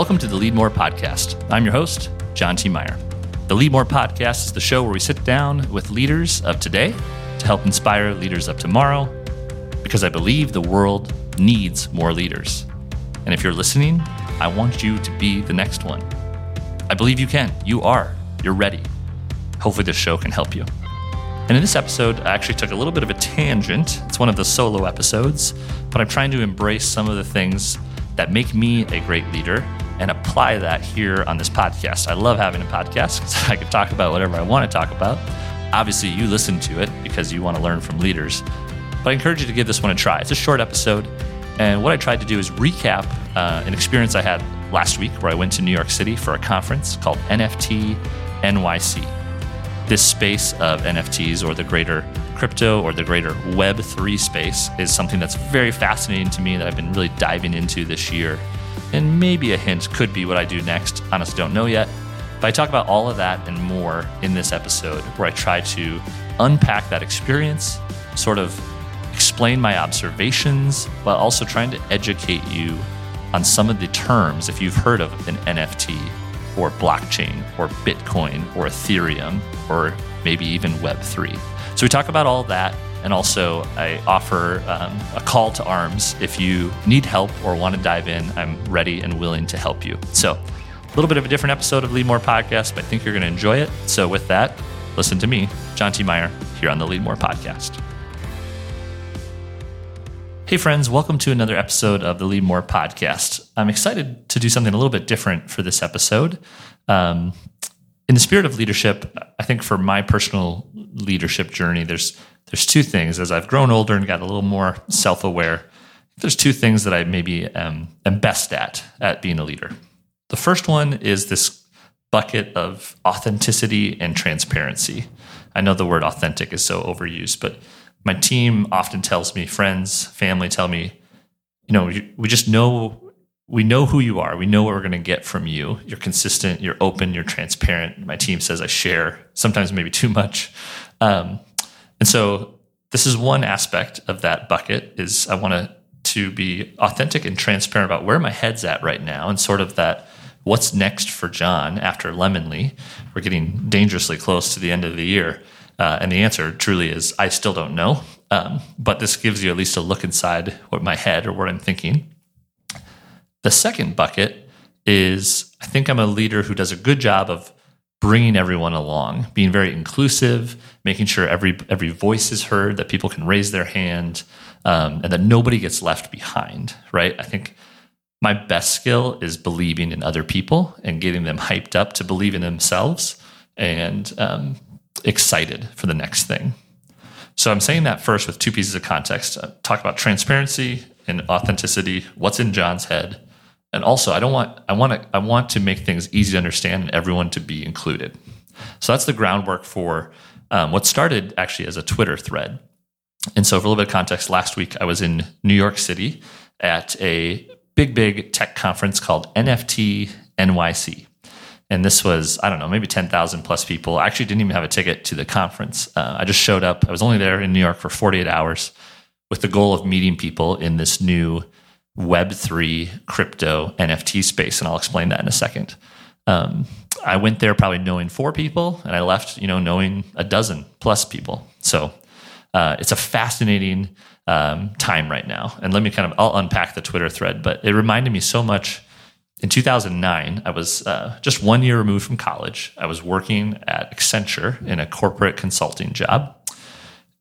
Welcome to the Lead More Podcast. I'm your host, John T. Meyer. The Lead More Podcast is the show where we sit down with leaders of today to help inspire leaders of tomorrow because I believe the world needs more leaders. And if you're listening, I want you to be the next one. I believe you can. You are. You're ready. Hopefully, this show can help you. And in this episode, I actually took a little bit of a tangent. It's one of the solo episodes, but I'm trying to embrace some of the things that make me a great leader and apply that here on this podcast. I love having a podcast because I can talk about whatever I want to talk about. Obviously, you listen to it because you want to learn from leaders. But I encourage you to give this one a try. It's a short episode. And what I tried to do is recap uh, an experience I had last week where I went to New York City for a conference called NFT NYC. This space of NFTs or the greater crypto or the greater Web3 space is something that's very fascinating to me that I've been really diving into this year. And maybe a hint could be what I do next. Honestly, don't know yet. But I talk about all of that and more in this episode where I try to unpack that experience, sort of explain my observations, while also trying to educate you on some of the terms if you've heard of an NFT or blockchain or Bitcoin or Ethereum or maybe even Web3. So we talk about all that. And also, I offer um, a call to arms. If you need help or want to dive in, I'm ready and willing to help you. So, a little bit of a different episode of Lead More Podcast, but I think you're going to enjoy it. So, with that, listen to me, John T. Meyer, here on the Lead More Podcast. Hey, friends, welcome to another episode of the Lead More Podcast. I'm excited to do something a little bit different for this episode. Um, in the spirit of leadership, I think for my personal leadership journey, there's there's two things. As I've grown older and got a little more self aware, there's two things that I maybe am, am best at at being a leader. The first one is this bucket of authenticity and transparency. I know the word authentic is so overused, but my team often tells me, friends, family tell me, you know, we just know we know who you are. We know what we're going to get from you. You're consistent. You're open. You're transparent. My team says I share sometimes maybe too much, um, and so this is one aspect of that bucket. Is I want to to be authentic and transparent about where my head's at right now, and sort of that what's next for John after Lemonly. We're getting dangerously close to the end of the year, uh, and the answer truly is I still don't know. Um, but this gives you at least a look inside what my head or what I'm thinking. The second bucket is I think I'm a leader who does a good job of bringing everyone along, being very inclusive, making sure every every voice is heard, that people can raise their hand, um, and that nobody gets left behind. Right? I think my best skill is believing in other people and getting them hyped up to believe in themselves and um, excited for the next thing. So I'm saying that first with two pieces of context. Uh, talk about transparency and authenticity. What's in John's head? And also i don't want i want to i want to make things easy to understand and everyone to be included. So that's the groundwork for um, what started actually as a twitter thread. And so for a little bit of context last week i was in new york city at a big big tech conference called nft nyc and this was i don't know maybe 10000 plus people. I actually didn't even have a ticket to the conference. Uh, i just showed up. I was only there in new york for 48 hours with the goal of meeting people in this new Web3 crypto NFT space. And I'll explain that in a second. Um, I went there probably knowing four people, and I left, you know, knowing a dozen plus people. So uh, it's a fascinating um, time right now. And let me kind of, I'll unpack the Twitter thread, but it reminded me so much. In 2009, I was uh, just one year removed from college. I was working at Accenture in a corporate consulting job.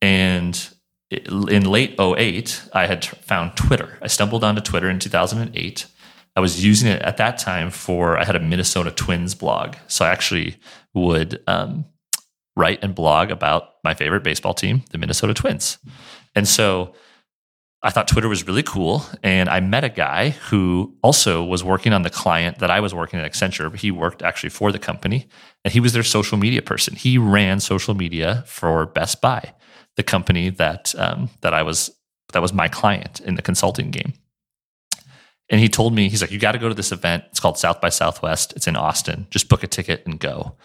And in late 08, I had found Twitter. I stumbled onto Twitter in 2008. I was using it at that time for, I had a Minnesota Twins blog. So I actually would um, write and blog about my favorite baseball team, the Minnesota Twins. And so I thought Twitter was really cool. And I met a guy who also was working on the client that I was working at Accenture. He worked actually for the company and he was their social media person. He ran social media for Best Buy the company that um, that I was that was my client in the consulting game. And he told me, he's like, you got to go to this event. It's called South by Southwest. It's in Austin. Just book a ticket and go.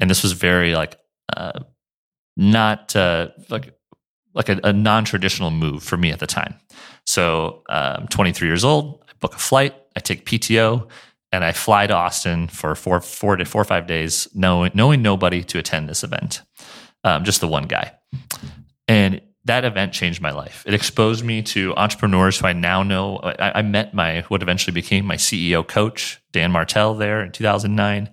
And this was very like uh, not uh, like like a, a non traditional move for me at the time. So I'm um, 23 years old. I book a flight. I take PTO. and I fly to Austin for four, four to four or five days, knowing, knowing nobody to attend this event, um, just the one guy. And that event changed my life. It exposed me to entrepreneurs who I now know. I, I, met my what eventually became my CEO coach, Dan Martell, there in 2009.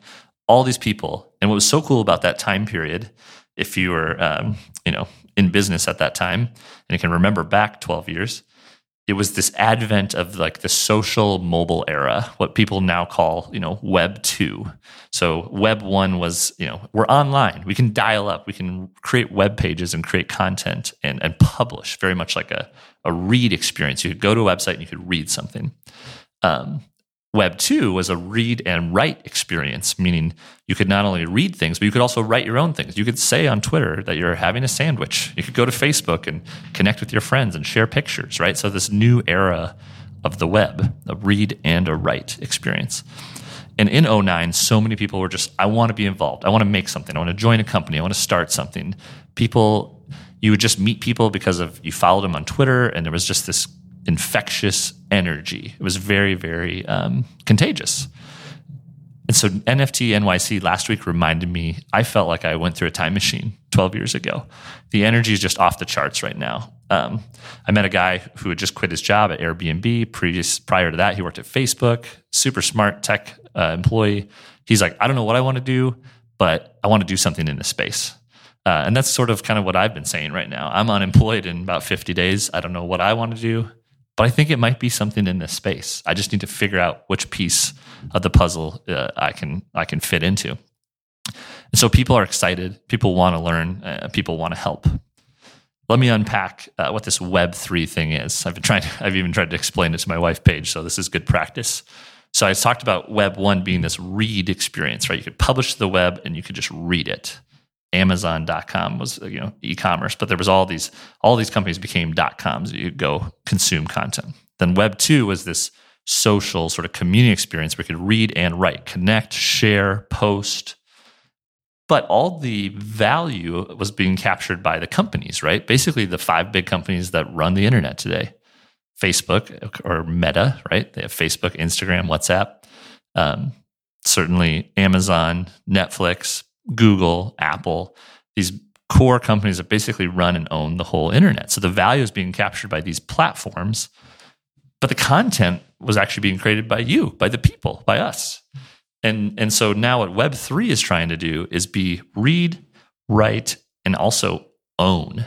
All these people, and what was so cool about that time period, if you were, um, you know, in business at that time, and you can remember back 12 years, it was this advent of like the social mobile era, what people now call, you know, web two. So web one was, you know, we're online. We can dial up, we can create web pages and create content and, and publish very much like a, a read experience. You could go to a website and you could read something. Um, Web 2 was a read and write experience, meaning you could not only read things, but you could also write your own things. You could say on Twitter that you're having a sandwich. You could go to Facebook and connect with your friends and share pictures, right? So, this new era of the web, a read and a write experience. And in 09, so many people were just, I want to be involved. I want to make something. I want to join a company. I want to start something. People, you would just meet people because of you followed them on Twitter, and there was just this infectious energy. It was very, very um, contagious. And so NFT NYC last week reminded me, I felt like I went through a time machine 12 years ago. The energy is just off the charts right now. Um, I met a guy who had just quit his job at Airbnb. Previous, prior to that, he worked at Facebook, super smart tech uh, employee. He's like, I don't know what I want to do, but I want to do something in this space. Uh, and that's sort of kind of what I've been saying right now. I'm unemployed in about 50 days. I don't know what I want to do. But I think it might be something in this space. I just need to figure out which piece of the puzzle uh, I can I can fit into. And so people are excited. People want to learn. Uh, people want to help. Let me unpack uh, what this Web three thing is. I've been trying. To, I've even tried to explain it to my wife, Paige. So this is good practice. So I talked about Web one being this read experience, right? You could publish the web and you could just read it. Amazon.com was you know e-commerce, but there was all these all these companies became dot coms. You could go consume content. Then Web two was this social sort of community experience where you could read and write, connect, share, post. But all the value was being captured by the companies, right? Basically, the five big companies that run the internet today Facebook or Meta, right? They have Facebook, Instagram, WhatsApp. Um, certainly Amazon, Netflix, Google, Apple, these core companies that basically run and own the whole internet. So the value is being captured by these platforms, but the content was actually being created by you, by the people, by us. And, and so now what Web3 is trying to do is be read, write, and also own.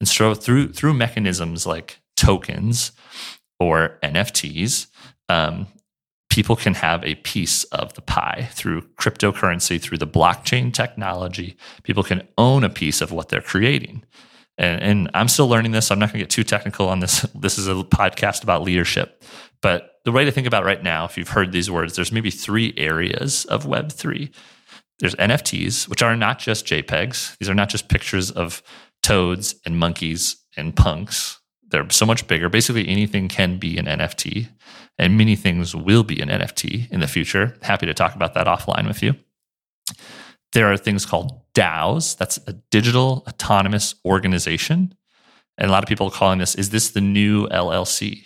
And so through through mechanisms like tokens or NFTs, um, people can have a piece of the pie through cryptocurrency, through the blockchain technology. People can own a piece of what they're creating. And, and I'm still learning this. I'm not going to get too technical on this. This is a podcast about leadership. But the way to think about right now, if you've heard these words, there's maybe three areas of Web3. There's NFTs, which are not just JPEGs. These are not just pictures of toads and monkeys and punks. They're so much bigger. Basically, anything can be an NFT and many things will be an NFT in the future. Happy to talk about that offline with you. There are things called DAOs. That's a digital autonomous organization. And a lot of people are calling this, is this the new LLC?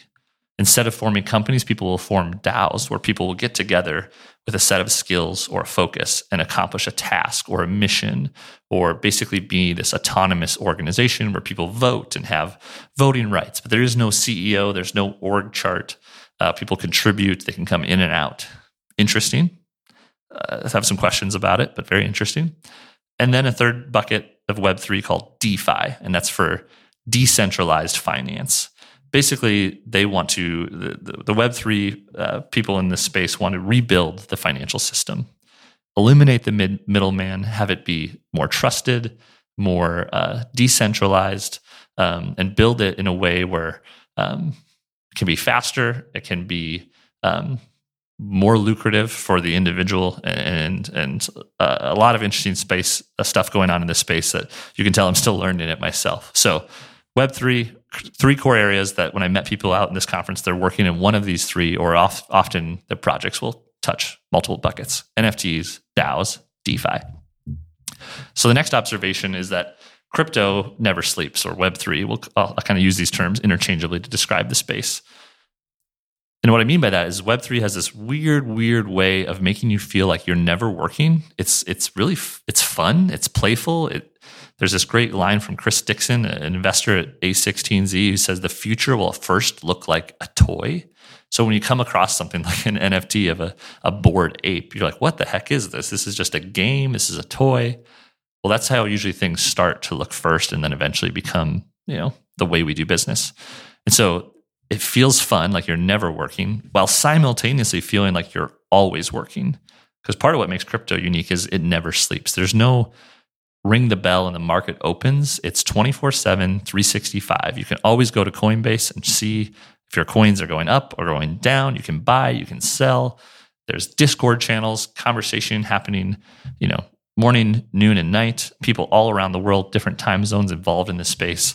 Instead of forming companies, people will form DAOs where people will get together with a set of skills or a focus and accomplish a task or a mission or basically be this autonomous organization where people vote and have voting rights. But there is no CEO, there's no org chart. Uh, people contribute, they can come in and out. Interesting. Uh, I have some questions about it, but very interesting. And then a third bucket of Web3 called DeFi, and that's for decentralized finance. Basically, they want to, the, the, the Web3 uh, people in this space want to rebuild the financial system, eliminate the mid, middleman, have it be more trusted, more uh, decentralized, um, and build it in a way where um, it can be faster. It can be um, more lucrative for the individual, and and uh, a lot of interesting space uh, stuff going on in this space that you can tell I'm still learning it myself. So, Web three, three core areas that when I met people out in this conference, they're working in one of these three, or off, often the projects will touch multiple buckets: NFTs, DAOs, DeFi. So the next observation is that Crypto never sleeps, or Web3. We'll, I'll, I'll kind of use these terms interchangeably to describe the space. And what I mean by that is Web3 has this weird, weird way of making you feel like you're never working. It's it's really it's fun, it's playful. It, there's this great line from Chris Dixon, an investor at A16Z, who says the future will first look like a toy. So when you come across something like an NFT of a, a bored ape, you're like, what the heck is this? This is just a game. This is a toy. Well, that's how usually things start to look first and then eventually become, you know, the way we do business. And so it feels fun, like you're never working, while simultaneously feeling like you're always working. Because part of what makes crypto unique is it never sleeps. There's no ring the bell and the market opens. It's 24 7, 365. You can always go to Coinbase and see if your coins are going up or going down. You can buy, you can sell. There's Discord channels, conversation happening, you know, morning, noon, and night. People all around the world, different time zones involved in this space.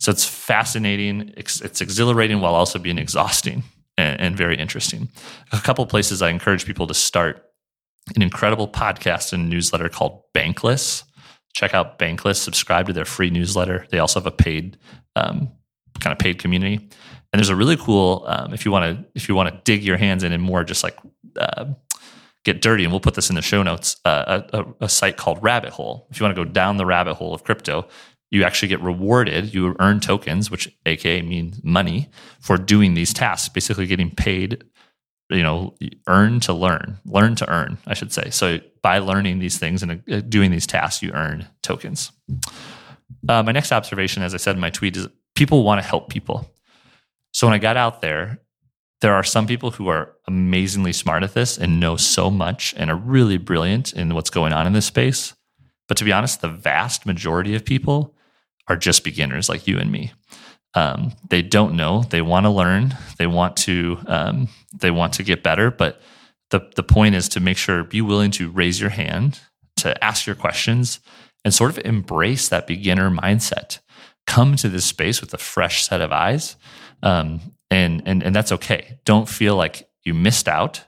So it's fascinating. It's, it's exhilarating while also being exhausting and, and very interesting. A couple places I encourage people to start an incredible podcast and newsletter called Bankless. Check out Bankless. Subscribe to their free newsletter. They also have a paid um, kind of paid community. And there's a really cool um, if you want to if you want to dig your hands in and more just like uh, get dirty. And we'll put this in the show notes. Uh, a, a, site called Rabbit Hole. If you want to go down the rabbit hole of crypto, you actually get rewarded. You earn tokens, which AKA means money, for doing these tasks. Basically, getting paid. You know, earn to learn, learn to earn. I should say. So by learning these things and uh, doing these tasks, you earn tokens. Uh, my next observation, as I said in my tweet, is people want to help people. So when I got out there, there are some people who are amazingly smart at this and know so much and are really brilliant in what's going on in this space. But to be honest, the vast majority of people are just beginners like you and me. Um, they don't know. They want to learn. They want to. Um, they want to get better. But the the point is to make sure be willing to raise your hand, to ask your questions, and sort of embrace that beginner mindset. Come to this space with a fresh set of eyes, um, and and and that's okay. Don't feel like you missed out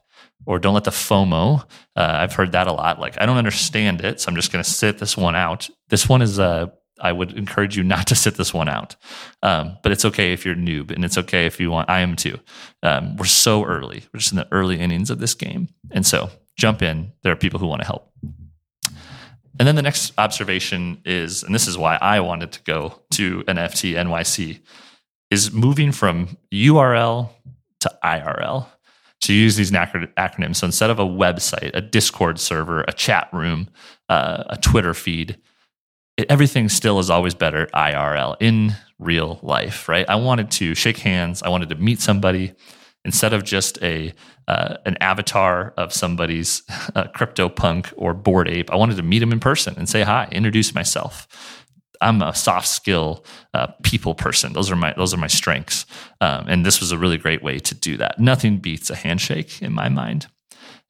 or don't let the FOMO. Uh, I've heard that a lot. Like I don't understand it, so I'm just going to sit this one out. This one is uh, I would encourage you not to sit this one out. Um, but it's okay if you're a noob, and it's okay if you want. I am too. Um, we're so early. We're just in the early innings of this game, and so jump in. There are people who want to help. And then the next observation is, and this is why I wanted to go to NFT NYC, is moving from URL to IRL to use these acronyms. So instead of a website, a Discord server, a chat room, uh, a Twitter feed, it, everything still is always better IRL in real life, right? I wanted to shake hands. I wanted to meet somebody instead of just a uh, an avatar of somebody's uh, crypto punk or bored ape. I wanted to meet him in person and say hi, introduce myself. I'm a soft skill uh, people person. Those are my those are my strengths, um, and this was a really great way to do that. Nothing beats a handshake in my mind,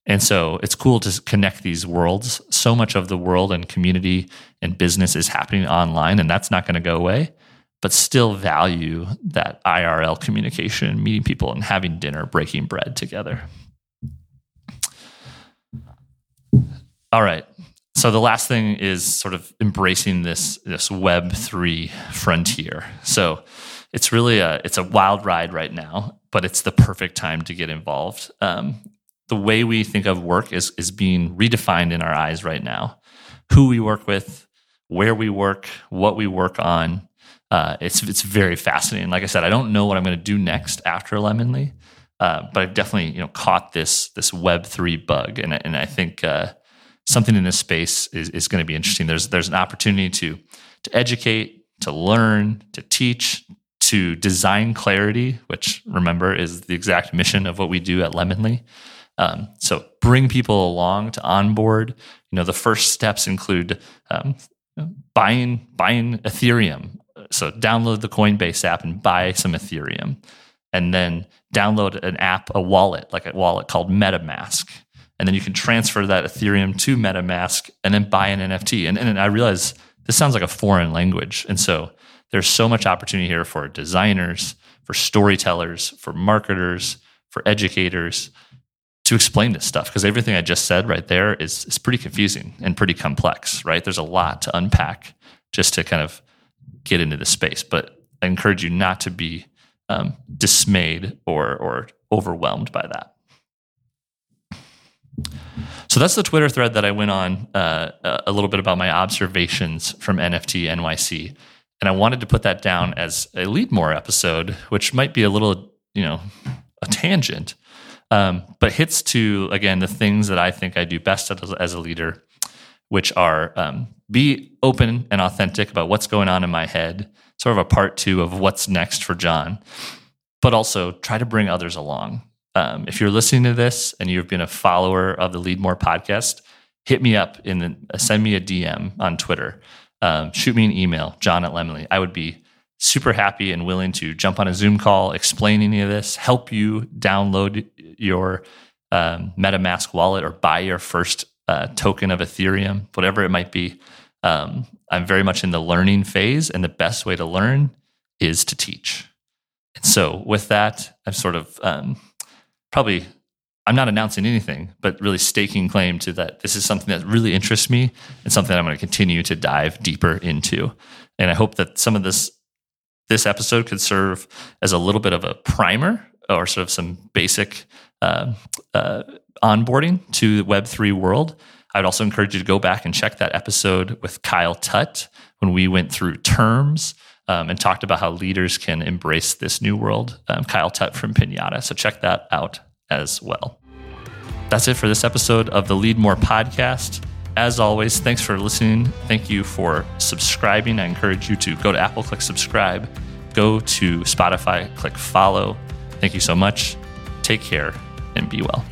and so it's cool to connect these worlds. So much of the world and community and business is happening online, and that's not going to go away. But still value that IRL communication, meeting people and having dinner, breaking bread together. All right, so the last thing is sort of embracing this this Web three frontier. So it's really a it's a wild ride right now, but it's the perfect time to get involved. Um, the way we think of work is is being redefined in our eyes right now. Who we work with, where we work, what we work on. Uh, it's it's very fascinating. Like I said, I don't know what I'm going to do next after Lemonly, uh, but I've definitely you know caught this this Web three bug, and and I think. Uh, something in this space is, is going to be interesting. There's there's an opportunity to to educate, to learn, to teach, to design clarity, which remember is the exact mission of what we do at Lemonly. Um, so bring people along to onboard. You know, the first steps include um, buying buying Ethereum. So download the Coinbase app and buy some Ethereum, and then download an app, a wallet, like a wallet called MetaMask and then you can transfer that Ethereum to MetaMask and then buy an NFT. And, and I realize this sounds like a foreign language. And so there's so much opportunity here for designers, for storytellers, for marketers, for educators to explain this stuff because everything I just said right there is, is pretty confusing and pretty complex, right? There's a lot to unpack just to kind of get into the space. But I encourage you not to be um, dismayed or or overwhelmed by that. So that's the Twitter thread that I went on uh, a little bit about my observations from NFT NYC, and I wanted to put that down as a lead more episode, which might be a little you know a tangent, um, but hits to again the things that I think I do best as, as a leader, which are um, be open and authentic about what's going on in my head, sort of a part two of what's next for John, but also try to bring others along. Um, if you're listening to this and you've been a follower of the Lead More podcast, hit me up the, uh, send me a DM on Twitter, um, shoot me an email, John at Lemonly. I would be super happy and willing to jump on a Zoom call, explain any of this, help you download your um, MetaMask wallet or buy your first uh, token of Ethereum, whatever it might be. Um, I'm very much in the learning phase, and the best way to learn is to teach. And so, with that, I'm sort of um, probably I'm not announcing anything, but really staking claim to that this is something that really interests me and something I'm going to continue to dive deeper into. And I hope that some of this this episode could serve as a little bit of a primer or sort of some basic uh, uh, onboarding to the Web3 world. I would also encourage you to go back and check that episode with Kyle Tut when we went through terms um, and talked about how leaders can embrace this new world. Um, Kyle Tut from Pinata. So check that out as well. That's it for this episode of the Lead More podcast. As always, thanks for listening. Thank you for subscribing. I encourage you to go to Apple, click subscribe, go to Spotify, click follow. Thank you so much. Take care and be well.